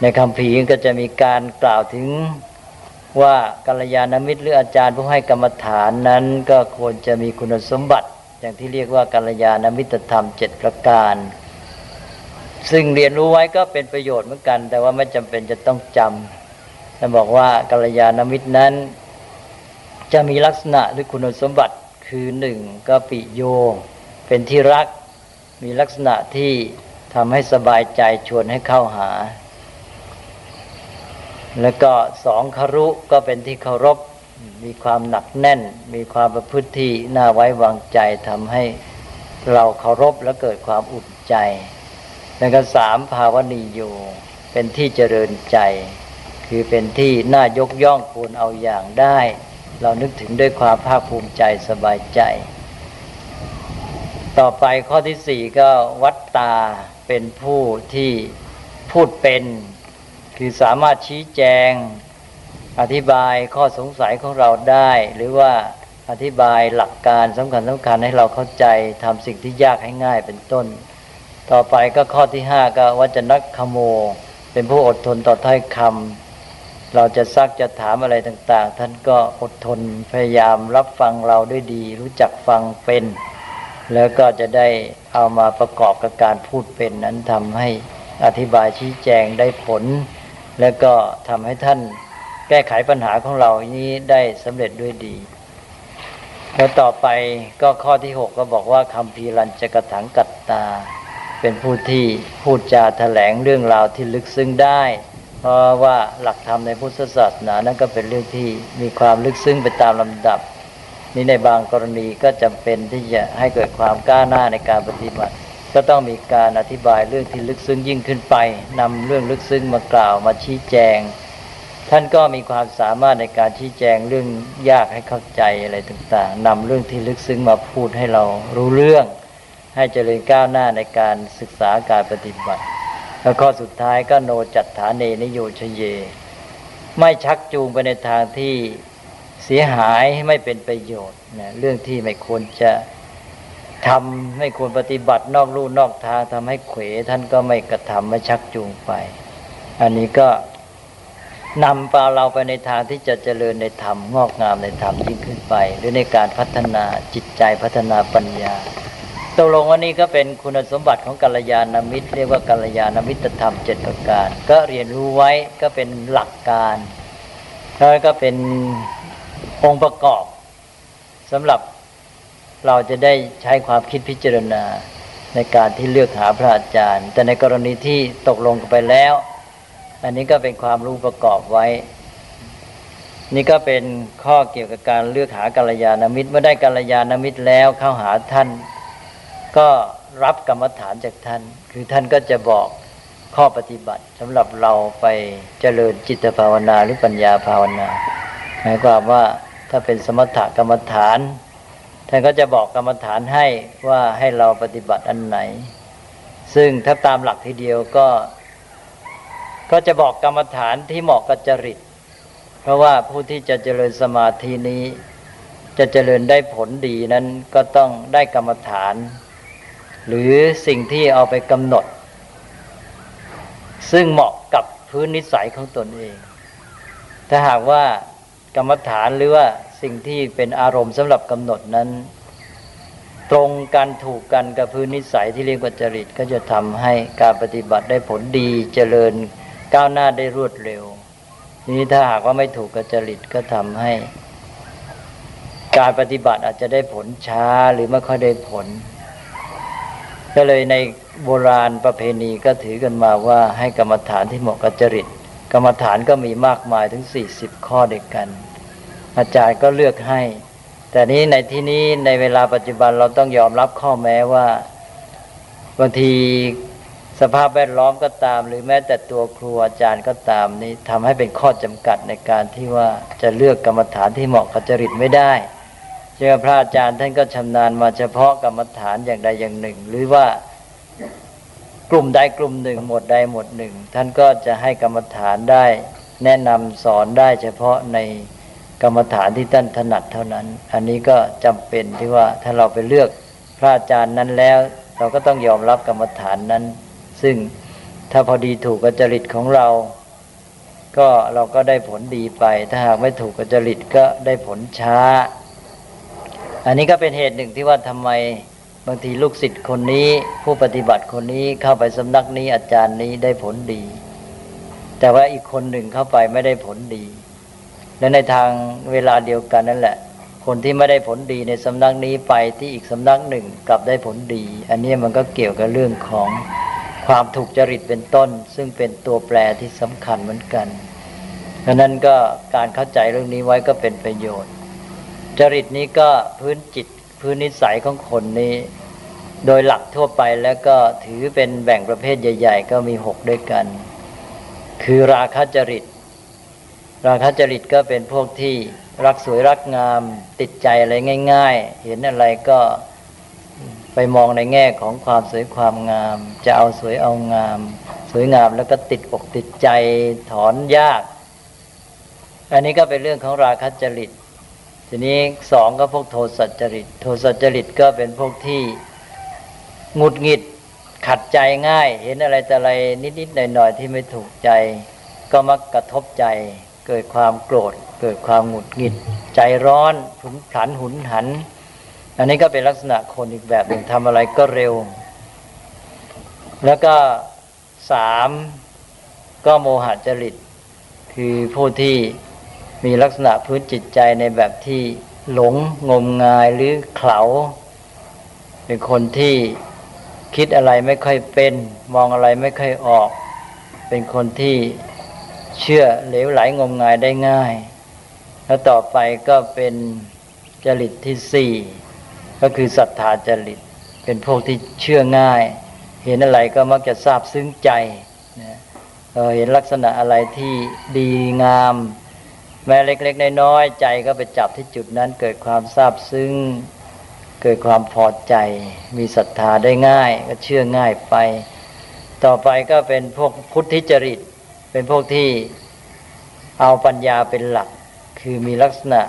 ในคำพีก็จะมีการกล่าวถึงว่ากัลยาณมิตรหรืออาจารย์ผู้ให้กรรมฐานนั้น ก็ควรจะมีคุณสมบัติ อย่างที่เรียกว่ากัลยาณมิตรธรรมเจ็ดประการ ซึ่งเรียนรู้ไว้ก็เป็นประโยชน์เหมือนกัน แต่ว่าไม่จำเป็นจะต้องจำแต่บอกว่ากัลยาณมิตรนั้น จะมีลักษณะหรือคุณสมบัติคือหนึ่งก็ปิโย เป็นที่รัก มีลักษณะที่ทำให้สบายใจชวนให้เข้าหา แล้วก็สองคารุก็เป็นที่เคารพ มีความหนักแน่น มีความประพฤติที่น่าไว้วางใจทำให้เราเคารพและเกิดความอุ่นใจ แล้วก็สามภาวนีอยู่เป็นที่เจริญใจ คือเป็นที่น่ายกย่องควรเอาอย่างได้ เรานึกถึงด้วยความภาคภูมิใจสบายใจ ต่อไปข้อที่สี่ก็วัตตาเป็นผู้ที่พูดเป็น คือสามารถชี้แจง อธิบายข้อสงสัยของเราได้ หรือว่าอธิบายหลักการสำคัญสำคัญให้เราเข้าใจทำสิ่งที่ยากให้ง่ายเป็นต้น ต่อไปก็ข้อที่ห้าก็วัจนักขโม เป็นผู้อดทนต่อถ้อยคำเราจะซักจะถามอะไรต่าง ๆ ท่านก็อดทนพยายามรับฟังเราด้วยดี รู้จักฟังเป็น แล้วก็จะได้เอามาประกอบกับการพูดเป็นนั้นทำให้อธิบายชี้แจงได้ผล แล้วก็ทำให้ท่านแก้ไขปัญหาของเรานี้ได้สำเร็จด้วยดีแล้วต่อไปก็ข้อที่หกก็บอกว่าคำพีรัญจกถังกัตตา เป็นผู้ที่พูดจาแถลงเรื่องราวที่ลึกซึ้งได้ เพราะว่าหลักธรรมในพุทธศาสนานั้นก็เป็นเรื่องที่มีความลึกซึ้งไปตามลำดับ นี่ในบางกรณีก็จำเป็นที่จะให้เกิดความกล้าหน้าในการปฏิบัติ ก็ต้องมีการอธิบายเรื่องที่ลึกซึ้งยิ่งขึ้นไปนำเรื่องลึกซึ้งมากล่าวมาชี้แจง ท่านก็มีความสามารถในการชี้แจงเรื่องยากให้เข้าใจอะไรต่างๆนำเรื่องที่ลึกซึ้งมาพูดให้เรารู้เรื่อง ให้เจริญก้าวหน้าในการศึกษาการปฏิบัติ แล้วข้อสุดท้ายก็โนจัตฐานเนนิโยชเย ไม่ชักจูงไปในทางที่เสียหายไม่เป็นประโยชน์นะเรื่องที่ไม่ควรจะ ทำไม่ควรปฏิบัตินอกลู่นอกทางทำให้เขวท่านก็ไม่กระทำไม่ชักจูงไป อันนี้ก็นำพาเราไปในทางที่จะเจริญในธรรมงอกงามในธรรมยิ่งขึ้นไป หรือในการพัฒนาจิตใจพัฒนาปัญญาตกลงวันนี้ก็เป็นคุณสมบัติของกัลยาณมิตร เรียกว่ากัลยาณมิตรธรรมเจ็ดประการ ก็เรียนรู้ไว้ก็เป็นหลักการแล้วก็เป็นองค์ประกอบสำหรับ เราจะได้ใช้ความคิดพิจารณาในการที่เลือกหาพระอาจารย์ แต่ในกรณีที่ตกลงกันไปแล้ว อันนี้ก็เป็นความรู้ประกอบไว้ นี่ก็เป็นข้อเกี่ยวกับการเลือกหากัลยาณมิตรเมื่อได้กัลยาณมิตรแล้วเข้าหาท่าน ก็รับกรรมฐานจากท่าน คือท่านก็จะบอกข้อปฏิบัติสำหรับเราไปเจริญจิตภาวนาหรือปัญญาภาวนาหมายความว่าถ้าเป็นสมถกรรมฐาน ท่านก็จะบอกกรรมฐานให้ว่าให้เราปฏิบัติอันไหน ซึ่งถ้าตามหลักทีเดียวก็ ก็จะบอกกรรมฐานที่เหมาะกับจริต เพราะว่าผู้ที่จะเจริญสมาธินี้ จะเจริญได้ผลดีนั้นก็ต้องได้กรรมฐาน หรือสิ่งที่เอาไปกำหนด ซึ่งเหมาะกับพื้นนิสัยของตนเอง ถ้าหากว่ากรรมฐานหรือว่า สิ่งที่เป็นอารมณ์สำหรับกำหนดนั้น ตรงกันถูกกันกับพื้นนิสัยที่เรียกว่าจริตก็จะทำให้การปฏิบัติได้ผลดีเจริญก้าวหน้าได้รวดเร็วนี้ถ้าหากว่าไม่ถูกกับจริตก็ทำให้ การปฏิบัติอาจจะได้ผลช้าหรือไม่ค่อยได้ผล ก็เลยในโบราณประเพณีก็ถือกันมาว่าให้กรรมฐานที่เหมาะกับจริต กรรมฐานก็มีมากมายถึง 40 ข้อเด็กกัน อาจารย์ก็เลือกให้ แต่นี้ในที่นี้ในเวลาปัจจุบันเราต้องยอมรับข้อแม้ว่าบางทีสภาพแวดล้อมก็ตาม หรือแม้แต่ตัวครูอาจารย์ก็ตามนี้ทำให้เป็นข้อจำกัดในการที่ว่าจะเลือกกรรมฐานที่เหมาะกับจริตไม่ได้เจ้าพระอาจารย์ท่านก็ชำนาญมาเฉพาะกรรมฐานอย่างใดอย่างหนึ่ง หรือว่ากลุ่มใดกลุ่มหนึ่ง หมวดใดหมวดหนึ่ง ท่านก็จะให้กรรมฐานได้แนะนำสอนได้เฉพาะใน กรรมฐานที่ท่านถนัดเท่านั้น อันนี้ก็จำเป็นที่ว่าถ้าเราไปเลือกพระอาจารย์นั้นแล้ว เราก็ต้องยอมรับกรรมฐานนั้น ซึ่งถ้าพอดีถูกกับจริตของเรา ก็เราก็ได้ผลดีไป ถ้าหากไม่ถูกกับจริตก็ได้ผลช้า อันนี้ก็เป็นเหตุหนึ่งที่ว่าทำไมบางทีลูกศิษย์คนนี้ผู้ปฏิบัติคนนี้เข้าไปสำนักนี้อาจารย์นี้ได้ผลดี แต่ว่าอีกคนหนึ่งเข้าไปไม่ได้ผลดี และในทางเวลาเดียวกันนั่นแหละ คนที่ไม่ได้ผลดีในสำนักนี้ไปที่อีกสำนักหนึ่งกลับได้ผลดี อันนี้มันก็เกี่ยวกับเรื่องของความถูกจริตเป็นต้น ซึ่งเป็นตัวแปรที่สำคัญเหมือนกันดังนั้นก็การเข้าใจเรื่องนี้ไว้ก็เป็นประโยชน์ จริตนี้ก็พื้นจิตพื้นนิสัยของคนนี้ โดยหลักทั่วไปแล้วก็ถือเป็นแบ่งประเภทใหญ่ ๆ ก็มีหกด้วยกัน คือราคะจริต ราคะจริตก็เป็นพวกที่รักสวยรักงามติดใจอะไรง่าย ๆ เห็นอะไรก็ไปมองในแง่ของความสวยความงาม จะเอาสวยเอางาม สวยงามแล้วก็ติดอกติดใจถอนยาก อันนี้ก็เป็นเรื่องของราคะจริต ทีนี้สองก็พวกโทสัจริต โทสัจริตก็เป็นพวกที่หงุดหงิดขัดใจง่าย เห็นอะไรแต่อะไรนิดๆหน่อยๆที่ไม่ถูกใจ ก็มักกระทบใจ เกิดความโกรธ เกิดความหงุดหงิด ใจร้อนผุนผันหุนหัน อันนี้ก็เป็นลักษณะคนอีกแบบหนึ่งทำอะไรก็เร็ว แล้วก็สามก็โมหจริต คือผู้ที่มีลักษณะพื้นจิตใจในแบบที่หลงงมงายหรือเขลาเป็นคนที่คิดอะไรไม่ค่อยเป็น มองอะไรไม่ค่อยออก เป็นคนที่ เชื่อเหลวไหลงมงายได้ง่าย แล้วต่อไปก็เป็นจริตที่สี่ก็คือศรัทธาจริต เป็นพวกที่เชื่อง่าย เห็นอะไรก็มักจะทราบซึ้งใจนะเห็นลักษณะอะไรที่ดีงาม แม้เล็กๆน้อยๆใจก็ไปจับที่จุดนั้นเกิดความทราบซึ้งเกิดความพอใจ มีศรัทธาได้ง่าย ก็เชื่อง่ายไป ต่อไปก็เป็นพวกพุทธิจริต เป็นพวกที่เอาปัญญาเป็นหลัก คือมีลักษณะ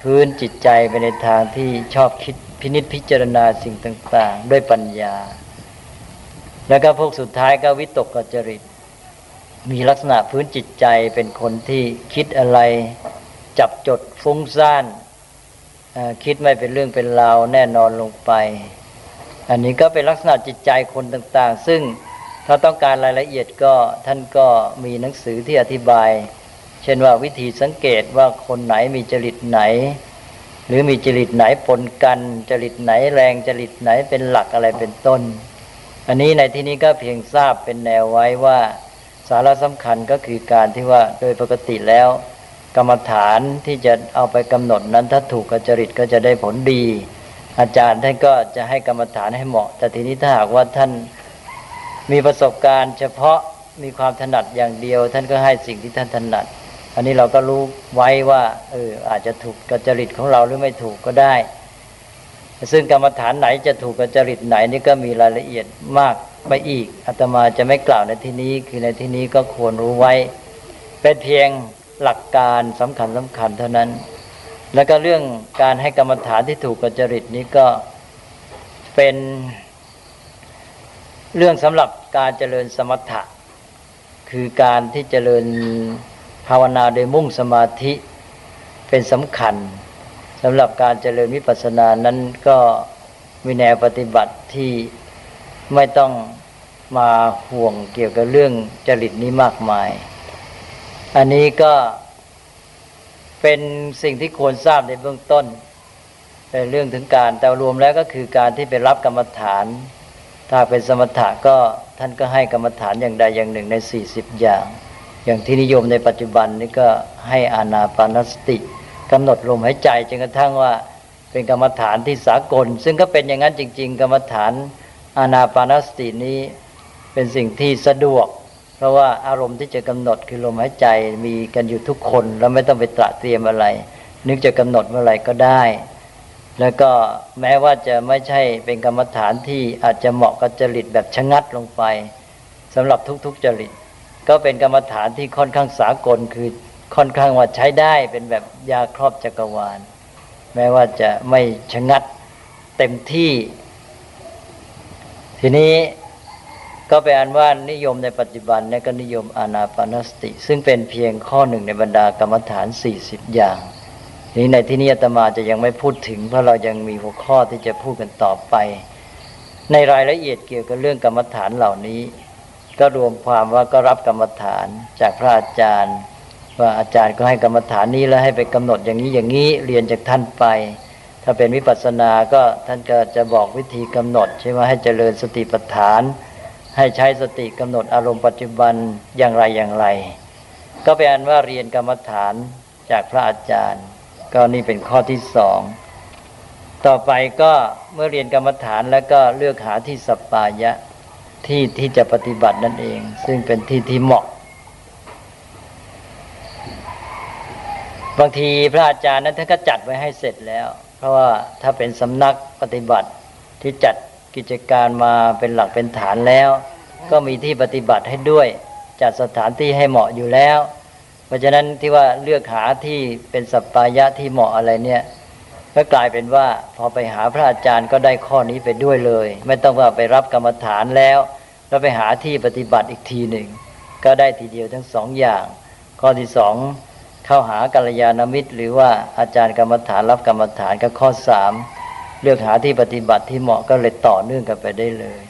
พื้นจิตใจไปในทางที่ชอบคิดพินิษพิจารณาสิ่งต่าง ๆ ด้วยปัญญา แล้วก็พวกสุดท้ายก็วิตกกจริต มีลักษณะพื้นจิตใจเป็นคนที่คิดอะไรจับจดฟุ้งซ่านคิดไม่เป็นเรื่องเป็นราวแน่นอนลงไป อันนี้ก็เป็นลักษณะจิตใจคนต่าง ๆ ซึ่ง ถ้าต้องการรายละเอียดก็ท่านก็มีหนังสือที่อธิบาย เช่นว่าวิธีสังเกตว่าคนไหนมีจริตไหน หรือมีจริตไหนปนกัน จริตไหนแรงจริตไหนเป็นหลักอะไรเป็นต้น อันนี้ในที่นี้ก็เพียงทราบเป็นแนวไว้ว่าสาระสำคัญก็คือการที่ว่าโดยปกติแล้ว กรรมฐานที่จะเอาไปกำหนดนั้นถ้าถูกกจริตก็จะได้ผลดี อาจารย์ท่านก็จะให้กรรมฐานให้เหมาะ แต่ทีนี้ถ้าหากว่าท่าน มีประสบการณ์ เฉพาะมีความถนัดอย่างเดียว ท่านก็ให้สิ่งที่ท่านถนัด อันนี้เราก็รู้ไว้ว่าเอออาจจะถูกกจริตของเราหรือไม่ถูกก็ได้ ซึ่งกรรมฐานไหนจะถูกกจริตไหนนี่ก็มีรายละเอียดมากไปอีกอาตมาจะไม่กล่าวในที่นี้ คือในที่นี้ก็ควรรู้ไว้ เป็นเพียงหลักการสำคัญสำคัญเท่านั้น แล้วก็เรื่องการให้กรรมฐานที่ถูกกจริตนี้ก็เป็น เรื่องสำหรับการเจริญสมถะ คือการที่เจริญภาวนาโดยมุ่งสมาธิเป็นสำคัญสำหรับการเจริญวิปัสสนานั้นก็มีแนวปฏิบัติที่ไม่ต้องมาห่วงเกี่ยวกับเรื่องจริตนี้มากมาย อันนี้ก็เป็นสิ่งที่ควรทราบในเบื้องต้นในเรื่องถึงการแต่รวมแล้วก็คือการที่ไปรับกรรมฐาน ถ้าเป็นสมถะก็ท่านก็ให้กรรมฐานอย่างใดอย่างหนึ่งในสี่สิบอย่าง อย่างที่นิยมในปัจจุบันนี้ก็ให้อานาปานสติกำหนดลมหายใจจนกระทั่งว่าเป็นกรรมฐานที่สากล ซึ่งก็เป็นอย่างนั้นจริง ๆ กรรมฐานอานาปานสตินี้เป็นสิ่งที่สะดวก เพราะว่าอารมณ์ที่จะกำหนดคือลมหายใจมีกันอยู่ทุกคน แล้วไม่ต้องไปตระเตรียมอะไร นึกจะกำหนดเมื่อไหร่ก็ได้ แล้วก็แม้ว่าจะไม่ใช่เป็นกรรมฐานที่อาจจะเหมาะกับจริตแบบชะงัดลงไปสำหรับทุกๆจริต ก็เป็นกรรมฐานที่ค่อนข้างสากลคือค่อนข้างว่าใช้ได้เป็นแบบยาครอบจักรวาล แม้ว่าจะไม่ชะงัดเต็มที่ ทีนี้ก็เป็นอันว่านิยมในปัจจุบันเนี่ยก็นิยมอานาปานสติ ซึ่งเป็นเพียงข้อหนึ่งในบรรดากรรมฐาน 40 อย่าง นี้ในที่นี้อาตมาจะยังไม่พูดถึง เพราะเรายังมีหัวข้อที่จะพูดกันต่อไป ในรายละเอียดเกี่ยวกับเรื่องกรรมฐานเหล่านี้ ก็รวมความว่าก็รับกรรมฐานจากพระอาจารย์ ว่าอาจารย์ก็ให้กรรมฐานนี้แล้วให้ไปกำหนดอย่างนี้อย่างนี้เรียนจากท่านไป ถ้าเป็นวิปัสสนาก็ท่านก็จะบอกวิธีกำหนดใช่ไหมให้เจริญสติปัฏฐาน ให้ใช้สติกำหนดอารมณ์ปัจจุบันอย่างไรอย่างไร ก็เป็นอันว่าเรียนกรรมฐานจากพระอาจารย์ ก็นี่เป็นข้อที่สอง ต่อไปก็เมื่อเรียนกรรมฐานแล้วก็เลือกหาที่สปปายะที่ที่จะปฏิบัตินั่นเอง ซึ่งเป็นที่ที่เหมาะ บางทีพระอาจารย์นั้นท่านก็จัดไว้ให้เสร็จแล้ว เพราะว่าถ้าเป็นสำนักปฏิบัติที่จัดกิจการมาเป็นหลักเป็นฐานแล้ว ก็มีที่ปฏิบัติให้ด้วย จัดสถานที่ให้เหมาะอยู่แล้ว เพราะฉะนั้นที่ว่าเลือกหาที่เป็นสัปปายะที่เหมาะอะไรเนี่ยก็กลายเป็นว่าพอไปหาพระอาจารย์ก็ได้ข้อนี้ไปด้วยเลย ไม่ต้องว่าไปรับกรรมฐานแล้ว แล้วไปหาที่ปฏิบัติอีกทีหนึ่ง ก็ได้ทีเดียวทั้งสองอย่าง ข้อที่สองเข้าหากัลยาณมิตร หรือว่าอาจารย์กรรมฐานรับกรรมฐานก็ข้อสามเลือกหาที่ปฏิบัติที่เหมาะก็เลยต่อเนื่องกันไปได้เลย